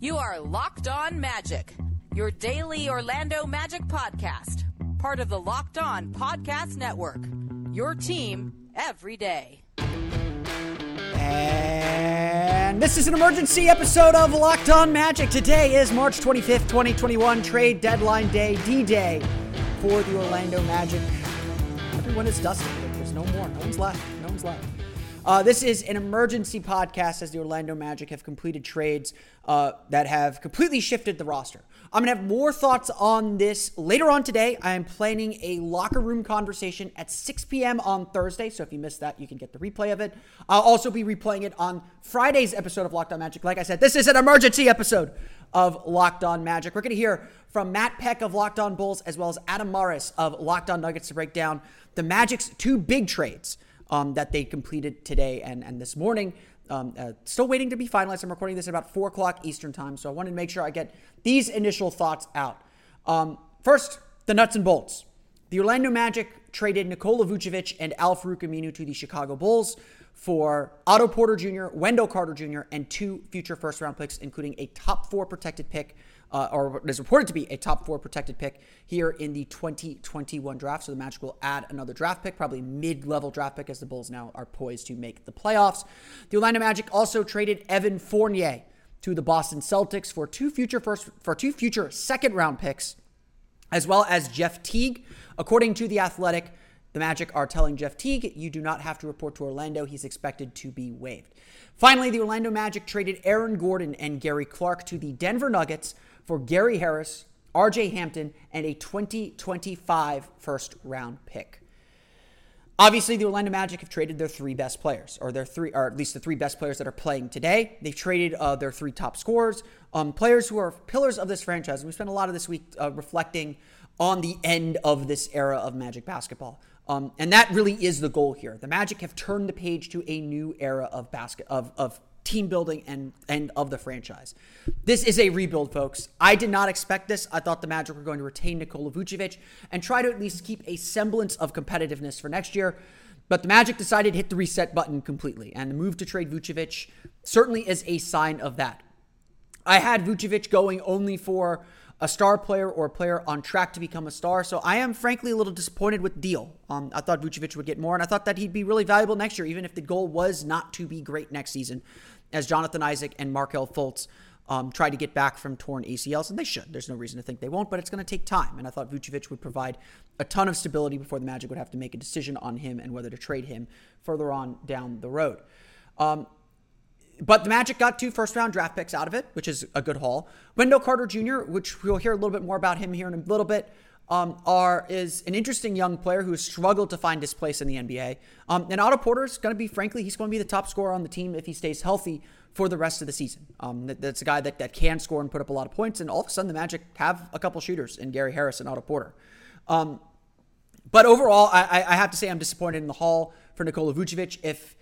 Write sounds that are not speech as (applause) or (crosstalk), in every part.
You are Locked On Magic, your daily Orlando Magic podcast, part of the Locked On Podcast Network. Your team every day. And this is an emergency episode of Locked On Magic. Today is March 25th, 2021, trade deadline day, D Day for the Orlando Magic. Everyone is dusted. There's no more. No one's left. No one's left. Uh, this is an emergency podcast as the Orlando Magic have completed trades uh, that have completely shifted the roster. I'm going to have more thoughts on this later on today. I am planning a locker room conversation at 6 p.m. on Thursday. So if you missed that, you can get the replay of it. I'll also be replaying it on Friday's episode of Locked On Magic. Like I said, this is an emergency episode of Locked On Magic. We're going to hear from Matt Peck of Locked On Bulls as well as Adam Mares of Locked On Nuggets to break down the Magic's two big trades um, that they completed today and, and this morning. Um, uh, still waiting to be finalized. I'm recording this at about 4 o'clock Eastern Time, so I wanted to make sure I get these initial thoughts out. Um, first, the nuts and bolts. The Orlando Magic traded Nikola Vucevic and Al-Farouq Aminu to the Chicago Bulls for Otto Porter Jr., Wendell Carter Jr., and two future first round picks, including a top four protected pick uh, or is reported to be a top four protected pick here in the 2021 draft. So the Magic will add another draft pick, probably mid level draft pick, as the Bulls now are poised to make the playoffs. The Orlando Magic also traded Evan Fournier to the Boston Celtics for two future first for two future second round picks, as well as Jeff Teague. According to the Athletic, the Magic are telling Jeff Teague, you do not have to report to Orlando. He's expected to be waived. Finally, the Orlando Magic traded Aaron Gordon and Gary Clark to the Denver Nuggets for Gary Harris, RJ Hampton, and a 2025 first round pick. Obviously, the Orlando Magic have traded their three best players, or their three, or at least the three best players that are playing today. They've traded uh, their three top scorers, um, players who are pillars of this franchise. We spent a lot of this week uh, reflecting on the end of this era of Magic basketball. Um, and that really is the goal here. The Magic have turned the page to a new era of basket of, of team building and and of the franchise. This is a rebuild, folks. I did not expect this. I thought the Magic were going to retain Nikola Vucevic and try to at least keep a semblance of competitiveness for next year. But the Magic decided to hit the reset button completely, and the move to trade Vucevic certainly is a sign of that. I had Vucevic going only for a star player or a player on track to become a star. So I am frankly a little disappointed with the deal. Um, I thought Vucevic would get more, and I thought that he'd be really valuable next year, even if the goal was not to be great next season as Jonathan Isaac and Markelle Fultz um, try to get back from torn ACLs, and they should. There's no reason to think they won't, but it's going to take time. And I thought Vucevic would provide a ton of stability before the Magic would have to make a decision on him and whether to trade him further on down the road. Um, but the Magic got two first round draft picks out of it, which is a good haul. Wendell Carter Jr., which we'll hear a little bit more about him here in a little bit, um, are is an interesting young player who has struggled to find his place in the NBA. Um, and Otto Porter is going to be, frankly, he's going to be the top scorer on the team if he stays healthy for the rest of the season. Um, that, that's a guy that, that can score and put up a lot of points. And all of a sudden, the Magic have a couple shooters in Gary Harris and Otto Porter. Um, but overall, I, I have to say I'm disappointed in the haul for Nikola Vucevic. If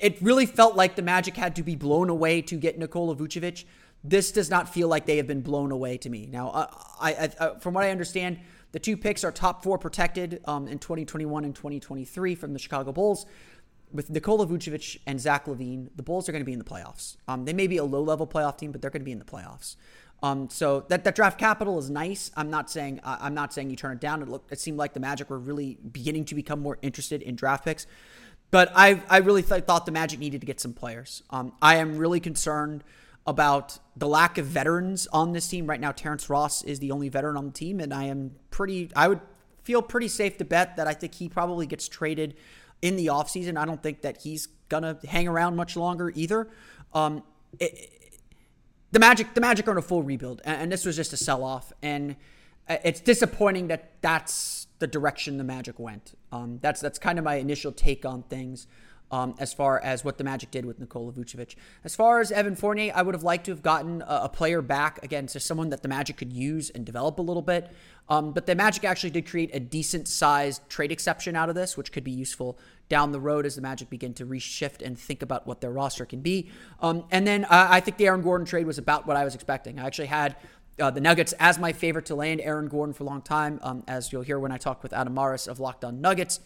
it really felt like the Magic had to be blown away to get Nikola Vucevic, this does not feel like they have been blown away to me. Now, uh, I, I, uh, from what I understand, the two picks are top four protected um, in 2021 and 2023 from the Chicago Bulls. With Nikola Vucevic and Zach LaVine, the Bulls are going to be in the playoffs. Um, they may be a low level playoff team, but they're going to be in the playoffs. Um, so that, that draft capital is nice. I'm not saying uh, I'm not saying you turn it down. It looked it seemed like the Magic were really beginning to become more interested in draft picks, but I I really th- thought the Magic needed to get some players. Um, I am really concerned about the lack of veterans on this team right now. Terrence Ross is the only veteran on the team, and I am pretty. I would feel pretty safe to bet that I think he probably gets traded in the offseason. I don't think that he's gonna hang around much longer either. Um, it, the Magic, the Magic are in a full rebuild, and, and this was just a sell off, and it's disappointing that that's the direction the Magic went. Um, that's that's kind of my initial take on things. Um, as far as what the Magic did with Nikola Vucevic. As far as Evan Fournier, I would have liked to have gotten a, a player back again to someone that the Magic could use and develop a little bit. Um, but the Magic actually did create a decent sized trade exception out of this, which could be useful down the road as the Magic begin to reshift and think about what their roster can be. Um, and then uh, I think the Aaron Gordon trade was about what I was expecting. I actually had uh, the Nuggets as my favorite to land Aaron Gordon for a long time, um, as you'll hear when I talk with Adam Mares of Locked On Nuggets.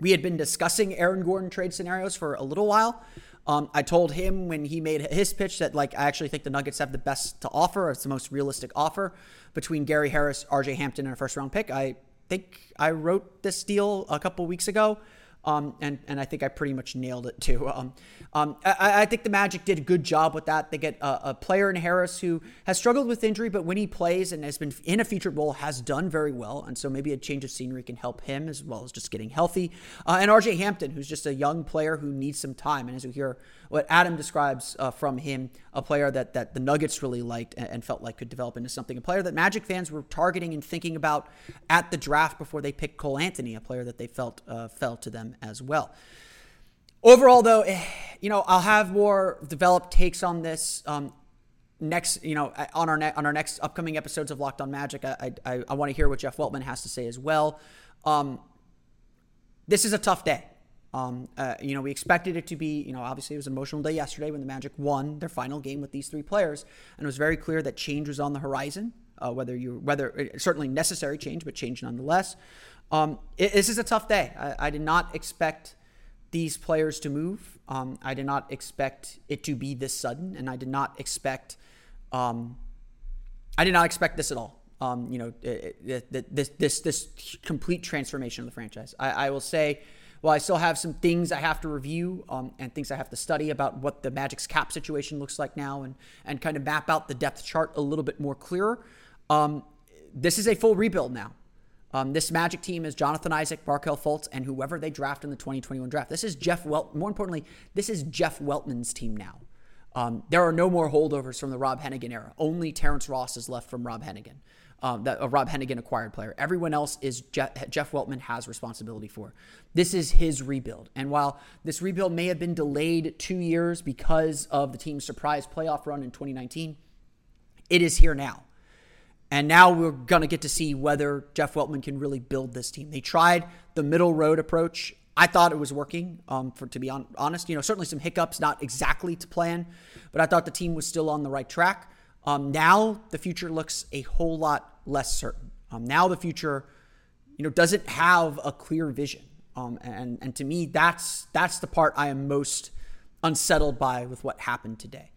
We had been discussing Aaron Gordon trade scenarios for a little while. Um, I told him when he made his pitch that like I actually think the Nuggets have the best to offer. It's the most realistic offer between Gary Harris, R.J. Hampton, and a first round pick. I think I wrote this deal a couple weeks ago. Um, and and I think I pretty much nailed it too. (laughs) Um, um, I, I, think the Magic did a good job with that. They get a, a, player in Harris who has struggled with injury, but when he plays and has been in a featured role, has done very well. And so maybe a change of scenery can help him as well as just getting healthy. Uh, and RJ Hampton, who's just a young player who needs some time. And as you hear what Adam describes uh, from him, a player that that the Nuggets really liked and, and, felt like could develop into something. A player that Magic fans were targeting and thinking about at the draft before they picked Cole Anthony, a player that they felt uh, fell to them as well. Overall, though, eh, you know, I'll have more developed takes on this. Um, next, you know, on our ne- on our next upcoming episodes of Locked On Magic, I I, I want to hear what Jeff Weltman has to say as well. Um, this is a tough day. Um, uh, you know, we expected it to be, you know, obviously it was an emotional day yesterday when the Magic won their final game with these three players, and it was very clear that change was on the horizon. Uh, whether you, whether uh, certainly necessary change, but change nonetheless. Um, it, this is a tough day. I, I, did not expect these players to move. Um, I did not expect it to be this sudden, and I did not expect, um, I did not expect this at all. Um, you know, it, it, this this this complete transformation of the franchise. I, I will say well, I still have some things I have to review um, and things I have to study about what the Magic's cap situation looks like now and, and kind of map out the depth chart a little bit more clearer. Um, this is a full rebuild now. Um, this Magic team is Jonathan Isaac, Markelle Fultz, and whoever they draft in the 2021 draft. This is Jeff Welt. More importantly, this is Jeff Weltman's team now. Um, there are no more holdovers from the Rob Hennigan era. Only Terrence Ross is left from Rob Hennigan um, that a Rob Hennigan acquired player. Everyone else is Jeff, Weltman has responsibility for. This is his rebuild. And while this rebuild may have been delayed two years because of the team's surprise playoff run in 2019, it is here now. And now we're going to get to see whether Jeff Weltman can really build this team. They tried the middle road approach. I thought it was working. Um, for to be honest, you know, certainly some hiccups, not exactly to plan, but I thought the team was still on the right track. Um, now the future looks a whole lot less certain. Um, now the future, you know, doesn't have a clear vision. Um, and and to me, that's that's the part I am most unsettled by with what happened today.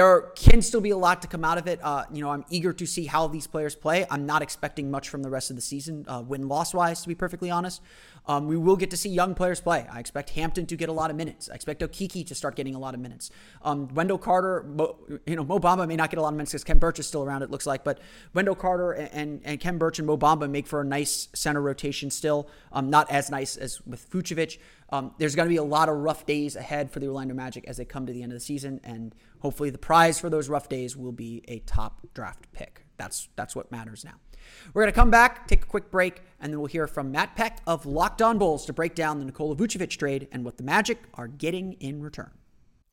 There can still be a lot to come out of it. Uh, you know, I'm eager to see how these players play. I'm not expecting much from the rest of the season, uh, win loss wise, to be perfectly honest. Um, we will get to see young players play. I expect Hampton to get a lot of minutes. I expect Okeke to start getting a lot of minutes. Um, Wendell Carter, Mo, you know, Mo Bamba may not get a lot of minutes because Khem Birch is still around, it looks like, but Wendell Carter and, and, and Khem Birch and Mo Bamba make for a nice center rotation still. Um, not as nice as with Vucevic. Um, there's going to be a lot of rough days ahead for the Orlando Magic as they come to the end of the season, and hopefully the prize for those rough days will be a top draft pick. That's that's what matters now. We're going to come back, take a quick break, and then we'll hear from Matt Peck of Locked On Bulls to break down the Nikola Vucevic trade and what the Magic are getting in return.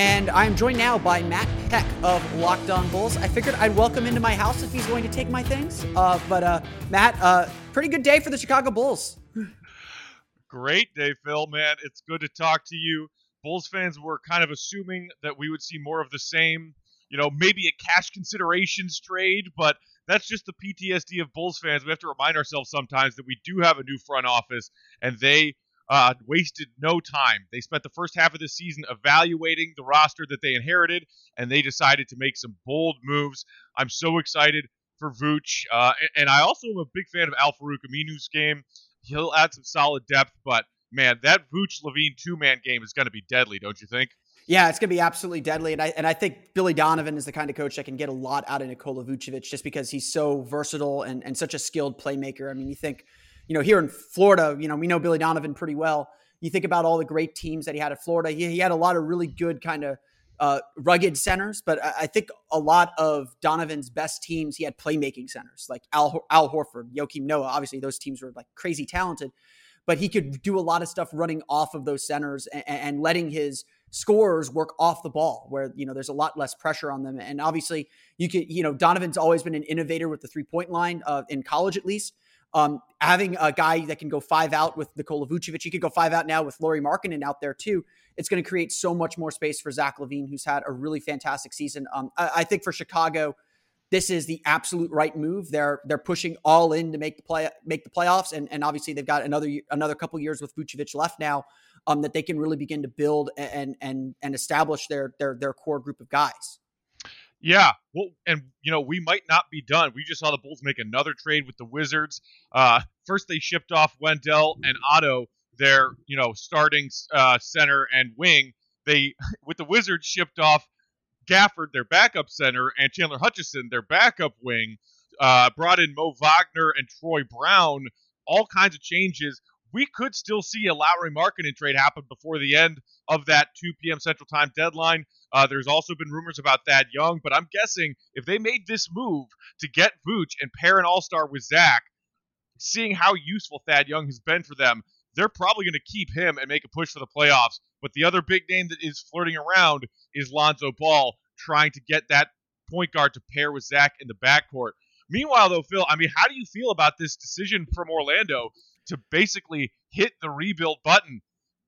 And I'm joined now by Matt Peck of Locked On Bulls. I figured I'd welcome him into my house if he's going to take my things. Uh, but uh, Matt, uh, pretty good day for the Chicago Bulls. Great day, Phil. Man, it's good to talk to you. Bulls fans were kind of assuming that we would see more of the same. You know, maybe a cash considerations trade, but that's just the PTSD of Bulls fans. We have to remind ourselves sometimes that we do have a new front office, and they uh, wasted no time. They spent the first half of the season evaluating the roster that they inherited, and they decided to make some bold moves. I'm so excited for Vooch, uh, and I also am a big fan of Al Farouq Aminu's game. He'll add some solid depth, but man, that Vooch LaVine two man game is going to be deadly, don't you think? Yeah, it's going to be absolutely deadly. And I, and I think Billy Donovan is the kind of coach that can get a lot out of Nikola Vucevic just because he's so versatile and, and such a skilled playmaker. I mean, you think, you know, here in Florida, you know, we know Billy Donovan pretty well. You think about all the great teams that he had at Florida. He, he had a lot of really good kind of uh, rugged centers, but I, I think a lot of Donovan's best teams, he had playmaking centers like Al, Al Horford, Joakim Noah. Obviously, those teams were like crazy talented, but he could do a lot of stuff running off of those centers and, and letting his – scorers work off the ball where you know there's a lot less pressure on them and obviously you could you know donovan's always been an innovator with the three point line uh, in college at least um, having a guy that can go five out with Nikola Vucevic, he could go five out now with Lauri Markkanen out there too. It's going to create so much more space for Zach LaVine, who's had a really fantastic season. Um, I, I, think for Chicago, this is the absolute right move. They're they're pushing all in to make the play make the playoffs, and and obviously they've got another another couple years with Vucevic left now um, that they can really begin to build and and and establish their their their core group of guys. Yeah, well, and you know we might not be done. We just saw the Bulls make another trade with the Wizards. Uh, first, they shipped off Wendell and Otto, their you know starting uh, center and wing. They (laughs) with the Wizards shipped off Gafford, their backup center, and Chandler Hutchison, their backup wing. Uh, brought in Mo Wagner and Troy Brown. All kinds of changes we could still see a Lauri Markkanen trade happen before the end of that 2 p.m. Central Time deadline. Uh, there's also been rumors about Thad Young, but I'm guessing if they made this move to get Vooch and pair an All Star with Zach, seeing how useful Thad Young has been for them, they're probably going to keep him and make a push for the playoffs. But the other big name that is flirting around is Lonzo Ball, trying to get that point guard to pair with Zach in the backcourt. Meanwhile, though, Phil, I mean, how do you feel about this decision from Orlando to basically hit the rebuild button.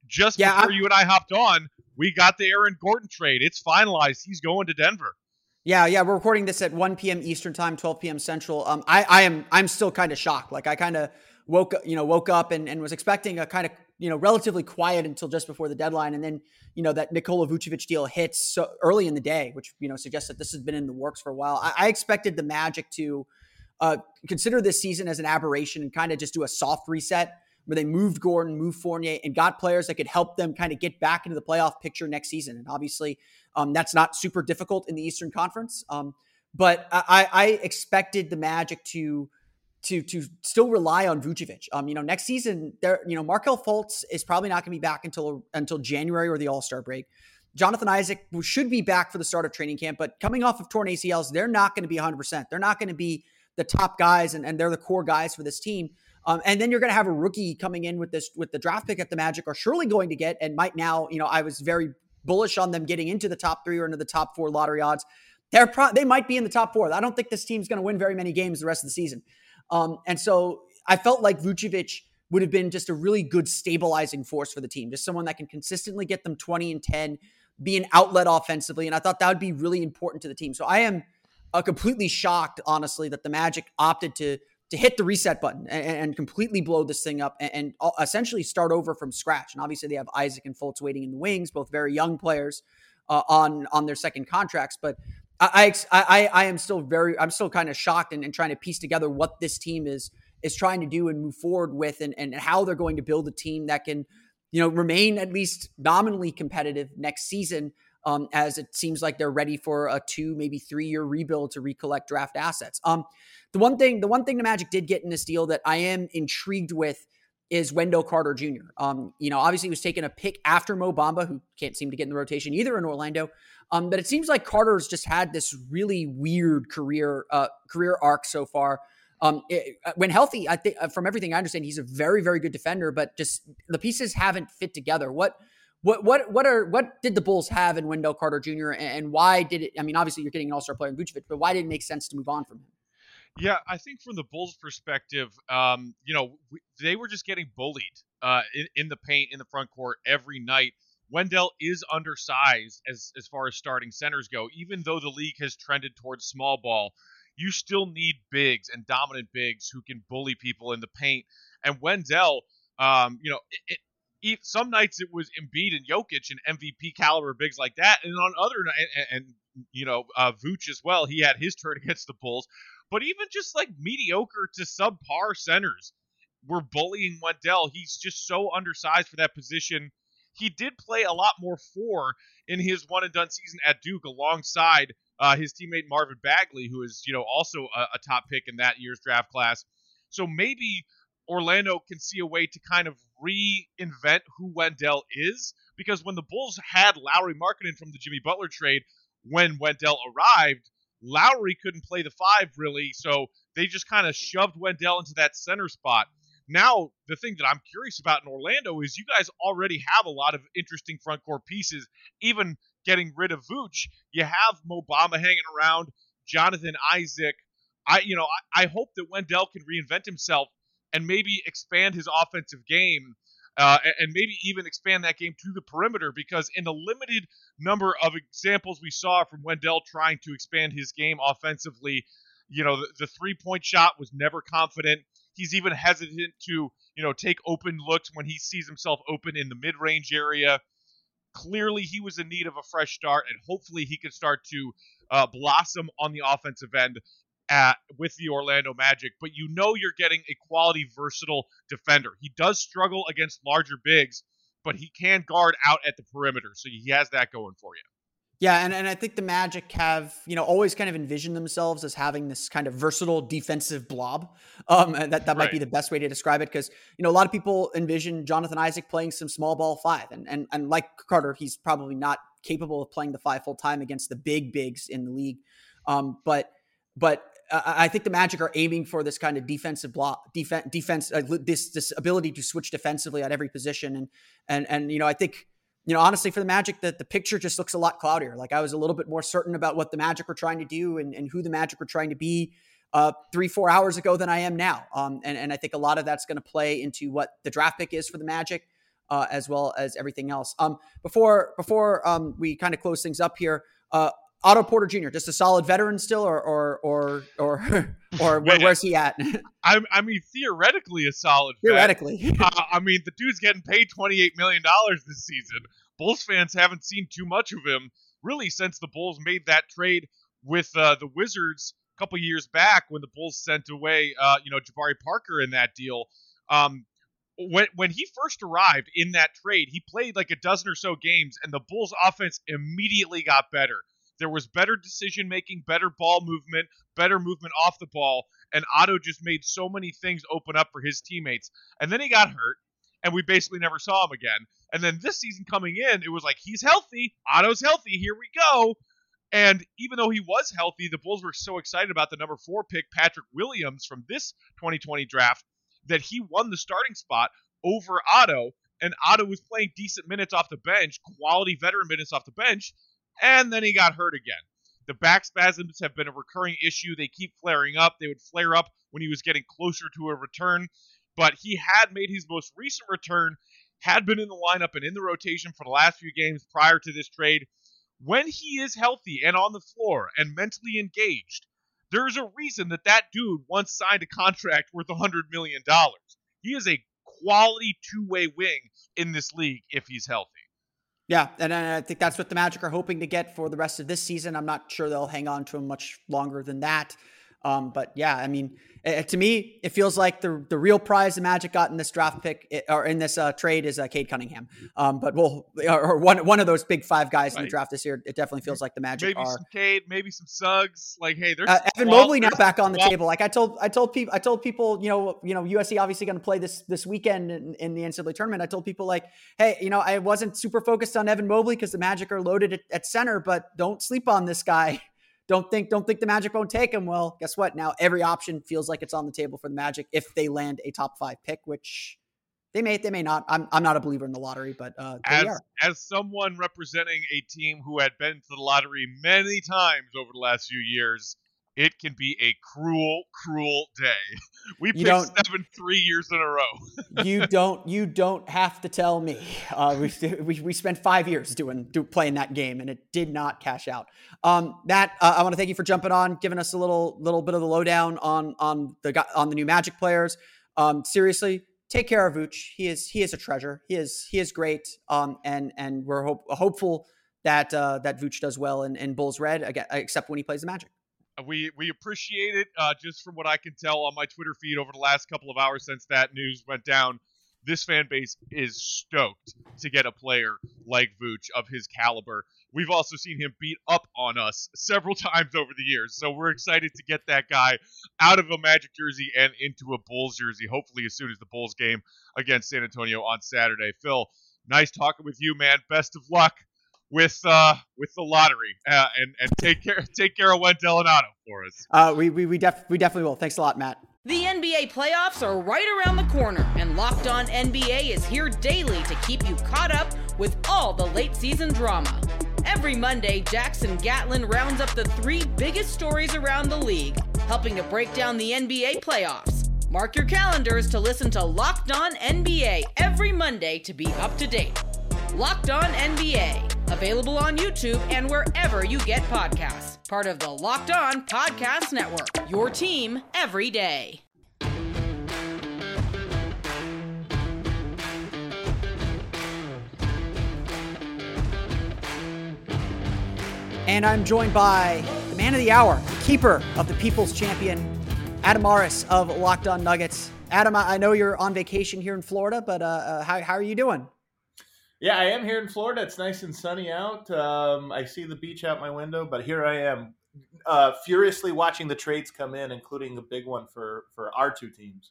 Just yeah, before I'm, you and I hopped on, we got the Aaron Gordon trade. It's finalized. He's going to Denver. Yeah, yeah, we're recording this at 1 p.m. Eastern time, 12 p.m. Central. Um, I, I am, I'm still kind of shocked. Like I kind of woke, you know, woke up and, and was expecting a kind of, you know, relatively quiet until just before the deadline, and then, you know, that Nikola Vucevic deal hits so early in the day, which you know suggests that this has been in the works for a while. I, I expected the Magic to uh, consider this season as an aberration and kind of just do a soft reset where they moved Gordon, moved Fournier, and got players that could help them kind of get back into the playoff picture next season. And obviously, um, that's not super difficult in the Eastern Conference. Um, but I, I, expected the Magic to to to still rely on Vucevic. Um, you know, next season, there, you know, Markelle Fultz is probably not going to be back until until January or the All Star break. Jonathan Isaac should be back for the start of training camp, but coming off of torn ACLs, they're not going to be 100%. They're not going to be the top guys and, and they're the core guys for this team. Um, and then you're going to have a rookie coming in with this with the draft pick at the Magic are surely going to get and might now. You know, I was very bullish on them getting into the top three or into the top four lottery odds. They're pro- they might be in the top four. I don't think this team's going to win very many games the rest of the season. Um, and so I felt like Vucevic would have been just a really good stabilizing force for the team, just someone that can consistently get them 20 and 10, be an outlet offensively. And I thought that would be really important to the team. So I am uh, completely shocked, honestly, that the Magic opted to to hit the reset button and, and completely blow this thing up and, and, essentially start over from scratch. And obviously, they have Isaac and Fultz waiting in the wings, both very young players uh, on on their second contracts. But I I, I am still very I'm still kind of shocked and, and trying to piece together what this team is is trying to do and move forward with and, and how they're going to build a team that can you know remain at least nominally competitive next season um, as it seems like they're ready for a two, maybe three year rebuild to recollect draft assets. Um, the one thing, the one thing the Magic did get in this deal that I am intrigued with is Wendell Carter Jr. Um, you know, obviously he was taking a pick after Mo Bamba, who can't seem to get in the rotation either in Orlando. Um, but it seems like Carter's just had this really weird career uh, career arc so far. Um, it, uh, when healthy, I think uh, from everything I understand, he's a very very good defender, but just the pieces haven't fit together. What what what what are what did the Bulls have in Wendell Carter Jr. and why did it? I mean, obviously you're getting an All Star player in Vucevic, but why did it make sense to move on from him? Yeah, I think from the Bulls' perspective, um, you know, we, they were just getting bullied uh, in, in the paint in the front court every night. Wendell is undersized as as far as starting centers go. Even though the league has trended towards small ball, you still need bigs and dominant bigs who can bully people in the paint. And Wendell, um, you know, it, some nights it was Embiid and Jokic and MVP caliber bigs like that, and on other and, and, you know uh, Vooch as well. He had his (laughs) turn against the Bulls, but even just like mediocre to subpar centers were bullying Wendell. He's just so undersized for that position. He did play a lot more four in his one and done season at Duke alongside uh, his teammate Marvin Bagley, who is you know also a, a top pick in that year's draft class. So maybe Orlando can see a way to kind of reinvent who Wendell is. Because when the Bulls had Lauri Markkanen from the Jimmy Butler trade, when Wendell arrived, Lauri couldn't play the five really, so they just kind of shoved Wendell into that center spot. Now, the thing that I'm curious about in Orlando is you guys already have a lot of interesting front court pieces. Even getting rid of Vooch, you have Mo Bamba hanging around, Jonathan Isaac. I, you know, I, I hope that Wendell can reinvent himself and maybe expand his offensive game uh, and maybe even expand that game to the perimeter because in the limited number of examples we saw from Wendell trying to expand his game offensively, you know, the, the three point shot was never confident. He's even hesitant to, you know, take open looks when he sees himself open in the mid range area. Clearly, he was in need of a fresh start, and hopefully, he can start to uh, blossom on the offensive end at with the Orlando Magic, but you know you're getting a quality versatile defender. He does struggle against larger bigs, but he can guard out at the perimeter. So he has that going for you. Yeah, and, and I think the Magic have, you know, always kind of envisioned themselves as having this kind of versatile defensive blob. Um, and that, that might right. be the best way to describe it because, you know, a lot of people envision Jonathan Isaac playing some small ball five. And, and, and like Carter, he's probably not capable of playing the five full time against the big bigs in the league. Um, but, but I think the Magic are aiming for this kind of defensive block, defense, defense, uh, this this ability to switch defensively at every position, and and and you know, I think you know, honestly, for the Magic, that the picture just looks a lot cloudier. Like I was a little bit more certain about what the Magic were trying to do and, and who the Magic were trying to be uh, three, four hours ago than I am now. Um, and, and I think a lot of that's going to play into what the draft pick is for the Magic, uh, as well as everything else. Um, before before um, we kind of close things up here, uh, Otto Porter Jr. just a solid veteran still, or or or or (laughs) or where, where's he at? (laughs) I, I mean, theoretically a solid. Theoretically, (laughs) uh, I mean, the dude's getting paid twenty eight million dollars this season. Bulls fans haven't seen too much of him really since the Bulls made that trade with uh, the Wizards a couple years back when the Bulls sent away, uh, you know, Jabari Parker in that deal. Um, when when he first arrived in that trade, he played like a dozen or so games, and the Bulls' offense immediately got better. There was better decision making, better ball movement, better movement off the ball, and Otto just made so many things open up for his teammates. And then he got hurt, and we basically never saw him again. And then this season coming in, it was like he's healthy, Otto's healthy, here we go. And even though he was healthy, the Bulls were so excited about the number four pick, Patrick Williams, from this 2020 draft, that he won the starting spot over Otto. And Otto was playing decent minutes off the bench, quality veteran minutes off the bench and then he got hurt again. The back spasms have been a recurring issue. They keep flaring up. They would flare up when he was getting closer to a return, but he had made his most recent return, had been in the lineup and in the rotation for the last few games prior to this trade. When he is healthy and on the floor and mentally engaged, there's a reason that that dude once signed a contract worth $100 million. He is a quality two way wing in this league if he's healthy. Yeah, and I think that's what the Magic are hoping to get for the rest of this season. I'm not sure they'll hang on to him much longer than that. Um, but yeah, I mean, it, to me, it feels like the the real prize the Magic got in this draft pick or in this uh, trade is uh, Cade Cunningham. Um, but we'll or one one of those big five guys right. in the draft this year. It definitely feels like the Magic maybe are. some Cade, maybe some Suggs. Like, hey, there's uh, Evan Mobley now back on the table. Like I told I told people I told people you know you know USC obviously going to play this this weekend in, in, the NCAA tournament. I told people like, hey, you know, I wasn't super focused on Evan Mobley because the Magic are loaded at, at center, but don't sleep on this guy don't think don't think the Magic won't take him. Well, guess what? Now every option feels like it's on the table for the Magic if they land a top five pick, which they may they may not. I'm I'm not a believer in the lottery, but uh, as as someone representing a team who had been to the lottery many times over the last few years, it can be a cruel, cruel day. (laughs) We picked seven three years in a row. you (laughs) don't you don't have to tell me. Uh, we, (laughs) we we spent five years doing do, playing that game, and it did not cash out. Um, Matt, uh, I want to thank you for jumping on, giving us a little little bit of the lowdown on on the on the new Magic players. Um, seriously, take care of Vooch. He is he is a treasure. He is he is great. Um, and and we're hope, hopeful that uh, that Vooch does well in, in Bulls red, except when he plays the Magic. Uh, we we appreciate it. Uh, just from what I can tell on my Twitter feed over the last couple of hours since that news went down, this fan base is stoked to get a player like Vooch of his caliber. We've also seen him beat up on us several (laughs) times over the years, so we're excited to get that guy out of a Magic jersey and into a Bulls jersey. Hopefully, as soon as the Bulls game against San Antonio on Saturday. Phil, nice talking with you, man. Best of luck with uh with the lottery uh, and and take care (laughs) take care of Wendell and Otto for us. Uh, we we we, def- we definitely will. Thanks a lot, Matt. The NBA playoffs are right around the corner, and Locked On NBA is here daily to keep you caught up with all the late season drama. Every Monday, Jackson Gatlin rounds up the three biggest stories around the league, helping to break down the NBA playoffs. Mark your calendars to listen to Locked On NBA every Monday to be up to date. Locked On NBA, available on YouTube and wherever you get podcasts. Part of the Locked On Podcast Network, your team every day. And I'm joined by the man of the hour, the keeper of the People's Champion, Adam Mares of Locked On Nuggets. Adam, I know you're on vacation here in Florida, but uh, uh, how, how are you doing? Yeah, I am here in Florida. It's nice and sunny out. Um, I see the beach out my window, but here I am, uh, furiously watching the trades come in, including a big one for for our two teams.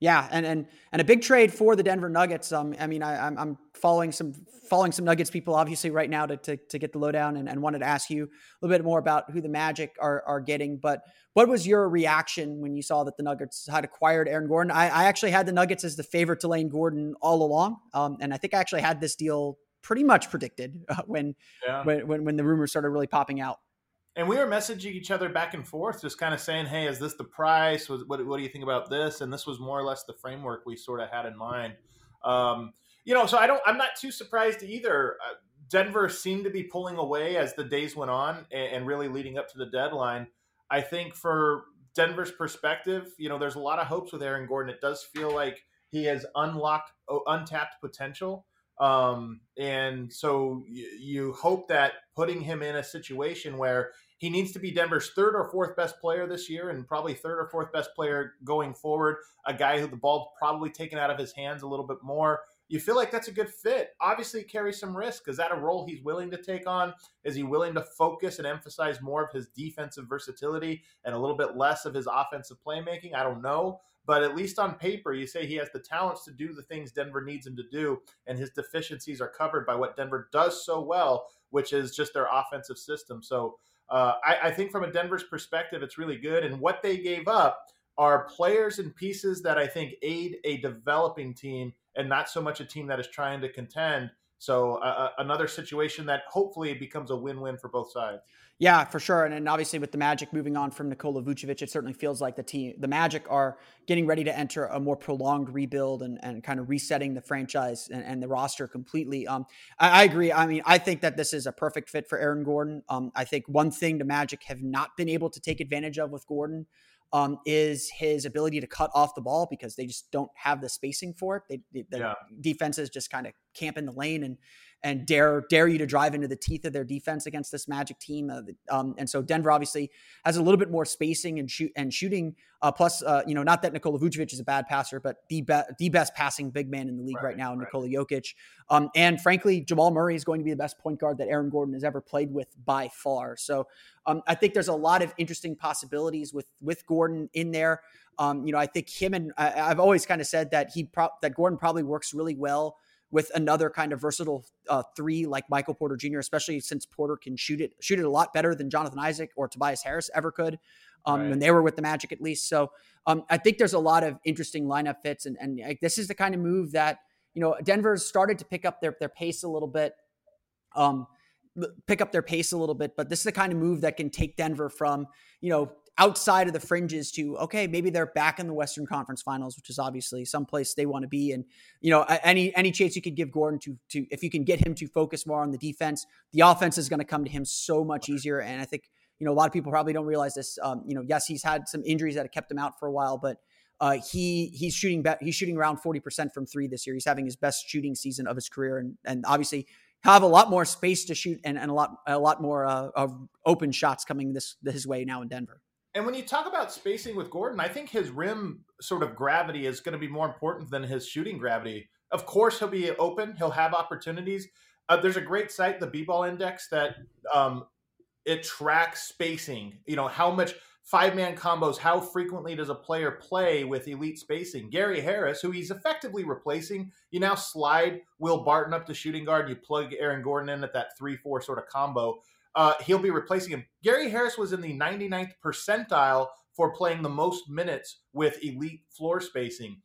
Yeah, and and and a big trade for the Denver Nuggets. Um, I mean, I, am I'm, I'm following some following some Nuggets people obviously right now to to, to get the lowdown, and, and wanted to ask you a little bit more about who the Magic are are getting. But what was your reaction when you saw that the Nuggets had acquired Aaron Gordon? I, I actually had the Nuggets as the favorite to Lane Gordon all along, um, and I think I actually had this deal pretty much predicted uh, (laughs) when, yeah. when when when the rumors started really popping out and we were messaging each other back and forth, just kind of saying, "Hey, is this the price? What, what, what do you think about this?" And this was more or less the framework we sort of had in mind. Um, you know, so I don't. I'm not too surprised either. Uh, Denver seemed to be pulling away as the days went on, and, and really leading up to the deadline. I think for Denver's perspective, you know, there's a lot of hopes with Aaron Gordon. It does feel like he has unlocked untapped potential. Um, and so you, you hope that putting him in a situation where he needs to be Denver's third or fourth best player this year, and probably third or fourth best player going forward. A guy who the ball probably taken out of his hands a little bit more. You feel like that's a good fit. Obviously, carries some risk. Is that a role he's willing to take on? Is he willing to focus and emphasize more of his defensive versatility and a little bit less of his offensive playmaking? I don't know. But at least on paper, you say he has the talents to do the things Denver needs him to do, and his deficiencies are covered by what Denver does so well, which is just their offensive system. So uh, I, I think from a Denver's perspective, it's really good. And what they gave up are players and pieces that I think aid a developing team and not so much a team that is trying to contend. So uh, uh another situation that hopefully becomes a win-win for both sides. Yeah, for sure. And, and obviously with the Magic moving on from Nikola Vucevic, it certainly feels like the team, the Magic are getting ready to enter a more prolonged rebuild and, and kind of resetting the franchise and, and the roster completely. Um, I, I, agree. I mean, I think that this is a perfect fit for Aaron Gordon. Um, I think one thing the Magic have not been able to take advantage of with Gordon um, is his ability to cut off the ball because they just don't have the spacing for it. They, they the yeah. defenses just kind of camp in the lane and and dare dare you to drive into the teeth of their defense against this Magic team. Uh, um, and so Denver obviously has a little bit more spacing and shoot and shooting. Uh, plus, uh, you know, not that Nikola Vucevic is a bad passer, but the be- the best passing big man in the league right, right now, right. Nikola Jokic. Um, and frankly, Jamal Murray is going to be the best point guard that Aaron Gordon has ever played with by far. So um, I think there's a lot of interesting possibilities with with Gordon in there. Um, you know, I think him and I, have always kind of said that he pro- that Gordon probably works really well with another kind of versatile uh, three like Michael Porter Jr., especially since Porter can shoot it shoot it a lot better than Jonathan Isaac or Tobias Harris ever could um, right. when they were with the Magic at least. So um, I think there's a lot of interesting lineup fits, and and like, this is the kind of move that you know Denver's started to pick up their their pace a little bit. Um, pick up their pace a little bit, but this is the kind of move that can take Denver from, you know, outside of the fringes to okay maybe they're back in the western conference finals which is obviously someplace they want to be and you know any any chance you could give gordon to to if you can get him to focus more on the defense the offense is going to come to him so much easier and i think you know a lot of people probably don't realize this um, you know yes he's had some injuries that have kept him out for a while but uh, he he's shooting be- he's shooting around 40% from three this year. He's having his best shooting season of his career, and and obviously have a lot more space to shoot and, and a lot a lot more uh, of open shots coming this his way now in Denver. And when you talk about spacing with Gordon, I think his rim sort of gravity is going to be more important than his shooting gravity. Of course, he'll be open. He'll have opportunities. Uh, there's a great site, the B-Ball Index, that um, it tracks spacing. You know how much five man combos, how frequently does a player play with elite spacing? Gary Harris, who he's effectively replacing, you now slide Will Barton up to shooting guard, you plug Aaron Gordon in at that 3 4 sort of combo. Uh, he'll be replacing him. Gary Harris was in the 99th percentile for playing the most minutes with elite floor spacing.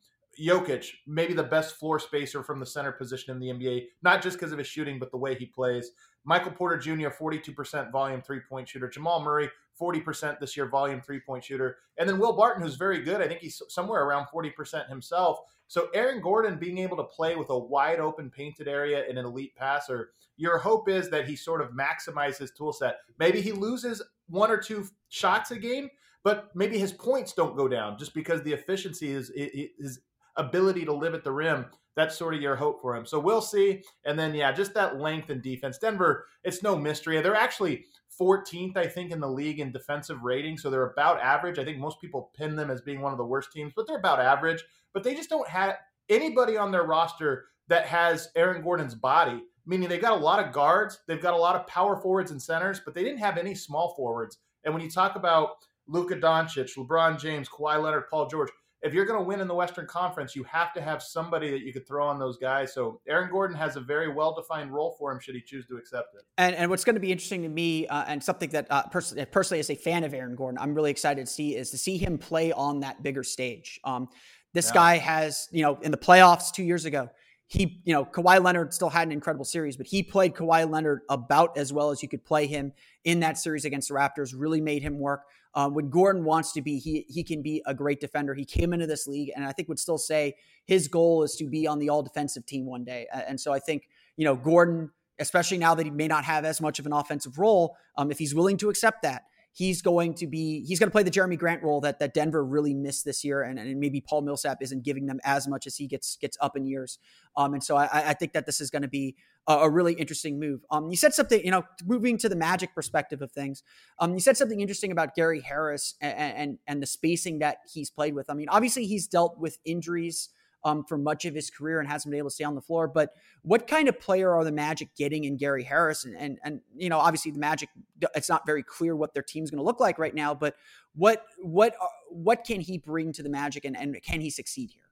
Jokic, maybe the best floor spacer from the center position in the NBA, not just because of his shooting, but the way he plays. Michael Porter Jr., 42% volume three point shooter. Jamal Murray, 40% this year, volume three point shooter. And then Will Barton, who's very good. I think he's somewhere around 40% himself. So Aaron Gordon being able to play with a wide open painted area and an elite passer, your hope is that he sort of maximizes his tool set. Maybe he loses one or two shots a game, but maybe his points don't go down just because the efficiency is his ability to live at the rim that's sort of your hope for him. So we'll see. And then, yeah, just that length and defense. Denver, it's no mystery. They're actually 14th, I think, in the league in defensive rating. So they're about average. I think most people pin them as being one of the worst teams, but they're about average. But they just don't have anybody on their roster that has Aaron Gordon's body, meaning they've got a lot of guards, they've got a lot of power forwards and centers, but they didn't have any small forwards. And when you talk about Luka Doncic, LeBron James, Kawhi Leonard, Paul George, if you're going to win in the Western Conference, you have to have somebody that you could throw on those guys. So Aaron Gordon has a very well defined role for him should he choose to accept it. And and what's going to be interesting to me, uh, and something that uh, pers- personally as a fan of Aaron Gordon, I'm really excited to see is to see him play on that bigger stage. Um, this yeah. guy has, you know, in the playoffs two years ago, he, you know, Kawhi Leonard still had an incredible series, but he played Kawhi Leonard about as well as you could play him in that series against the Raptors. Really made him work. Um, when Gordon wants to be, he he can be a great defender. He came into this league, and I think would still say his goal is to be on the all defensive team one day. And so I think you know Gordon, especially now that he may not have as much of an offensive role, um, if he's willing to accept that, he's going to be he's going to play the Jerami Grant role that that Denver really missed this year, and, and maybe Paul Millsap isn't giving them as much as he gets gets up in years. Um, and so I, I think that this is going to be a, a, really interesting move. Um, you said something, you know, moving to the Magic perspective of things. Um, you said something interesting about Gary Harris and, and and the spacing that he's played with. I mean, obviously he's dealt with injuries um, for much of his career and hasn't been able to stay on the floor. But what kind of player are the Magic getting in Gary Harris? And, and, and you know, obviously the Magic, it's not very clear what their team's going to look like right now. But what what uh, what can he bring to the Magic, and, and can he succeed here?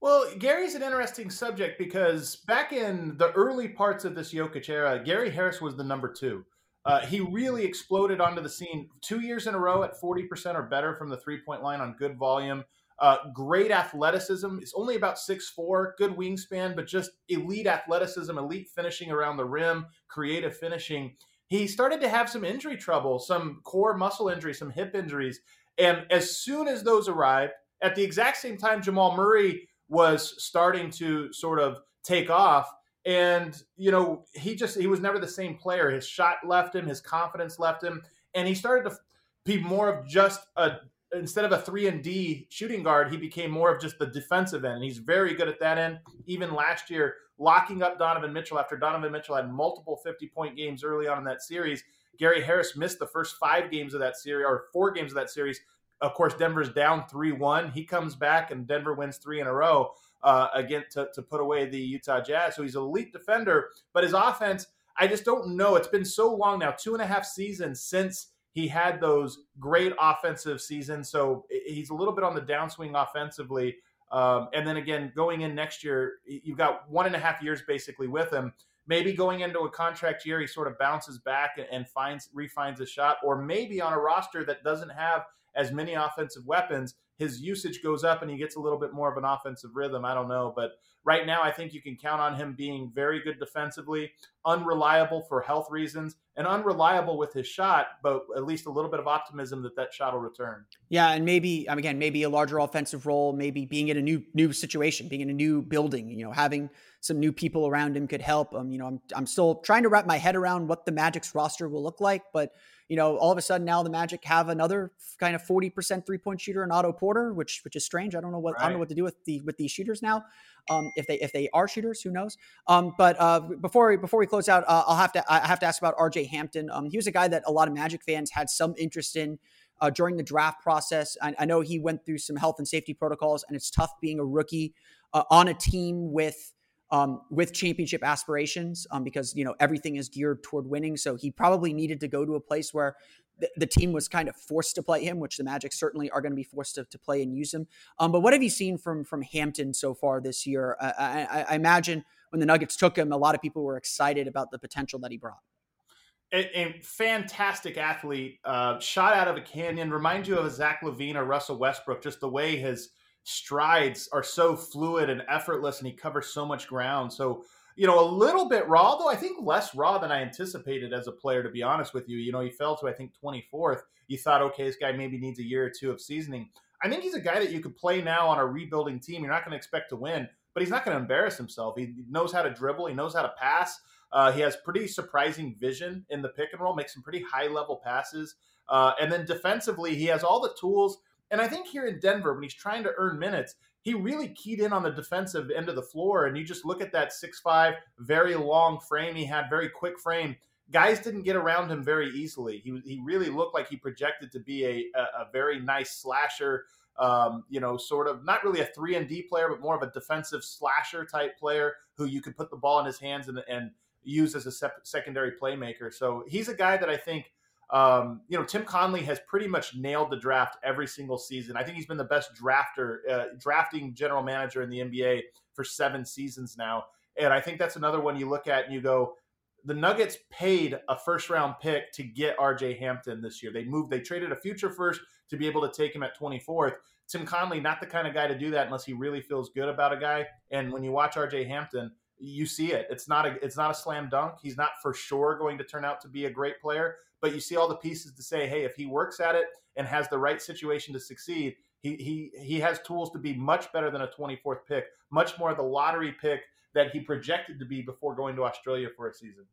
Well, Gary's an interesting subject because back in the early parts of this Jokic era, Gary Harris was the number two. Uh, he really exploded onto the scene two years in a row at 40% or better from the three point line on good volume. Uh, great athleticism. It's only about six four, good wingspan, but just elite athleticism, elite finishing around the rim, creative finishing. He started to have some injury trouble, some core muscle injuries, some hip injuries. And as soon as those arrived, at the exact same time, Jamal Murray was starting to sort of take off. And, you know, he just, he was never the same player. His shot left him, his confidence left him. And he started to be more of just a instead of a three and D shooting guard, he became more of just the defensive end. And he's very good at that end. Even last year, locking up Donovan Mitchell after Donovan Mitchell had multiple 50 point games early on in that series. Gary Harris missed the first five games of that series or four games of that series. Of course, Denver's down 3 1. He comes back and Denver wins three in a row uh, again to, to put away the Utah Jazz. So he's an elite defender, but his offense, I just don't know. It's been so long now, two and a half seasons since he had those great offensive seasons, so he's a little bit on the downswing offensively. Um, and then again, going in next year, you've got one and a half years basically with him. Maybe going into a contract year, he sort of bounces back and finds refines a shot, or maybe on a roster that doesn't have as many offensive weapons, his usage goes up and he gets a little bit more of an offensive rhythm. I don't know, but right now I think you can count on him being very good defensively, unreliable for health reasons and unreliable with his shot, but at least a little bit of optimism that that shot will return. Yeah, and maybe I'm again, maybe a larger offensive role, maybe being in a new new situation, being in a new building, you know, having some new people around him could help. Um, you know, I'm I'm still trying to wrap my head around what the Magic's roster will look like, but you know, all of a sudden now the Magic have another kind of 40% three point shooter in Otto Porter, which which is strange. I don't know what right. I don't know what to do with the with these shooters now. Um, if they if they are shooters, who knows? Um, but uh, before we, before we close out, uh, I'll have to I have to ask about RJ Hampton. Um, he was a guy that a lot of Magic fans had some interest in. Uh, during the draft process, I, I, know he went through some health and safety protocols, and it's tough being a rookie uh, on a team with um, with championship aspirations um, because you know everything is geared toward winning. So he probably needed to go to a place where the, team was kind of forced to play him, which the Magic certainly are going to be forced to, to play and use him. Um, but what have you seen from from Hampton so far this year? I, I, I, imagine when the Nuggets took him, a lot of people were excited about the potential that he brought. A, a fantastic athlete, uh, shot out of a canyon. Reminds you of a Zach LaVine or Russell Westbrook, just the way his strides are so fluid and effortless and he covers so much ground. So, you know, a little bit raw, though I think less raw than I anticipated as a player, to be honest with you. You know, he fell to, I think, 24th. You thought, okay, this guy maybe needs a year or two of seasoning. I think he's a guy that you could play now on a rebuilding team. You're not going to expect to win, but he's not going to embarrass himself. He knows how to dribble, he knows how to pass. Uh, he has pretty surprising vision in the pick and roll, makes some pretty high level passes. Uh, and then defensively, he has all the tools and I think here in Denver, when he's trying to earn minutes, he really keyed in on the defensive end of the floor. And you just look at that six-five, very long frame he had, very quick frame. Guys didn't get around him very easily. He, he really looked like he projected to be a, a, a very nice slasher, um, you know, sort of not really a 3 and D player, but more of a defensive slasher type player who you could put the ball in his hands and, and use as a sep- secondary playmaker. So he's a guy that I think – um, you know, Tim Connelly has pretty much nailed the draft every single season. I think he's been the best drafter, uh, drafting general manager in the NBA for seven seasons now. And I think that's another one you look at and you go, the Nuggets paid a first round pick to get RJ Hampton this year. They moved, they traded a future first to be able to take him at 24th. Tim Connelly, not the kind of guy to do that unless he really feels good about a guy. And when you watch RJ Hampton, you see it. It's not a it's not a slam dunk. He's not for sure going to turn out to be a great player, but you see all the pieces to say, hey, if he works at it and has the right situation to succeed, he he he has tools to be much better than a 24th pick, much more the lottery pick that he projected to be before going to Australia for a season.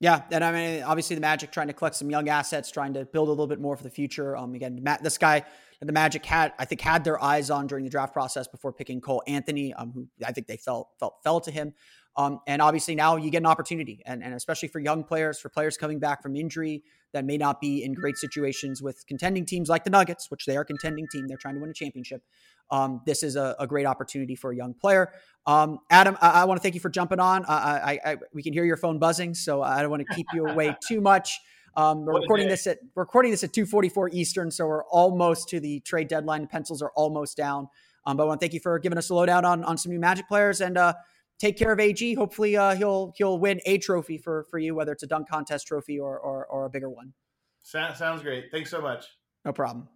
Yeah, and I mean, obviously the Magic trying to collect some young assets, trying to build a little bit more for the future. Um, again, Matt, this guy, the Magic had, I think, had their eyes on during the draft process before picking Cole Anthony, um, who I think they felt felt fell to him. Um, and obviously now you get an opportunity, and, and especially for young players, for players coming back from injury that may not be in great situations with contending teams like the Nuggets, which they are a contending team. They're trying to win a championship. Um, this is a, a, great opportunity for a young player. Um, Adam, I, I want to thank you for jumping on. I, I, we can hear your phone buzzing, so I don't want to keep you away (laughs) too much. Um, we're recording this at we're recording this at 2:44 Eastern, so we're almost to the trade deadline. The pencils are almost down. Um, but I want to thank you for giving us a lowdown on on some new Magic players and. Uh, take care of AG. Hopefully, uh, he'll he'll win a trophy for for you, whether it's a dunk contest trophy or or, or a bigger one. Sounds great. Thanks so much. No problem.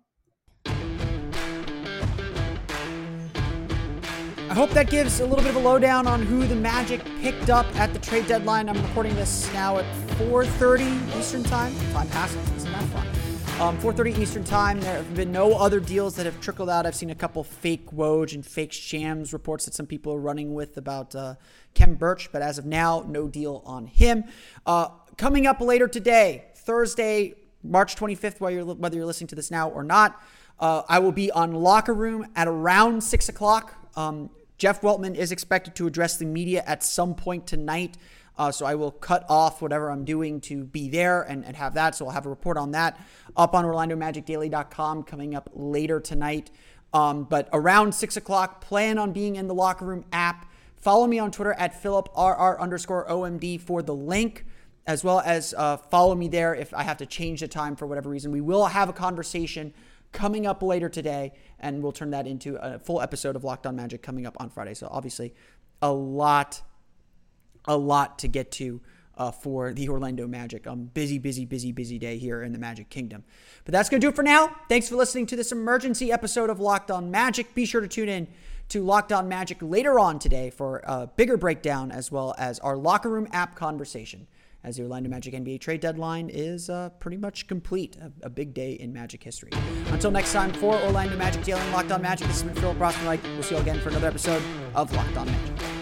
I hope that gives a little bit of a lowdown on who the Magic picked up at the trade deadline. I'm recording this now at 4:30 Eastern Time. Time passes. Isn't that fun? Um, 4:30 Eastern Time. There have been no other deals that have trickled out. I've seen a couple fake Woj and fake Shams reports that some people are running with about uh, Khem Birch, but as of now, no deal on him. Uh, coming up later today, Thursday, March 25th, whether you're, whether you're listening to this now or not, uh, I will be on Locker Room at around six o'clock. Um, Jeff Weltman is expected to address the media at some point tonight. Uh, so I will cut off whatever I'm doing to be there and, and have that. So I'll have a report on that up on OrlandoMagicDaily.com coming up later tonight. Um, but around six o'clock, plan on being in the locker room app. Follow me on Twitter at PhilipRR underscore OMD for the link, as well as uh, follow me there if I have to change the time for whatever reason. We will have a conversation coming up later today, and we'll turn that into a full episode of Locked On Magic coming up on Friday. So obviously, a lot a lot to get to uh, for the Orlando Magic. Um, busy, busy, busy, busy day here in the Magic Kingdom. But that's going to do it for now. Thanks for listening to this emergency episode of Locked On Magic. Be sure to tune in to Locked On Magic later on today for a bigger breakdown as well as our locker room app conversation. As the Orlando Magic NBA trade deadline is uh, pretty much complete, a, a, big day in Magic history. Until next time, for Orlando Magic Daily and Locked On Magic, this has been Philip Rossman. We'll see you again for another episode of Locked On Magic.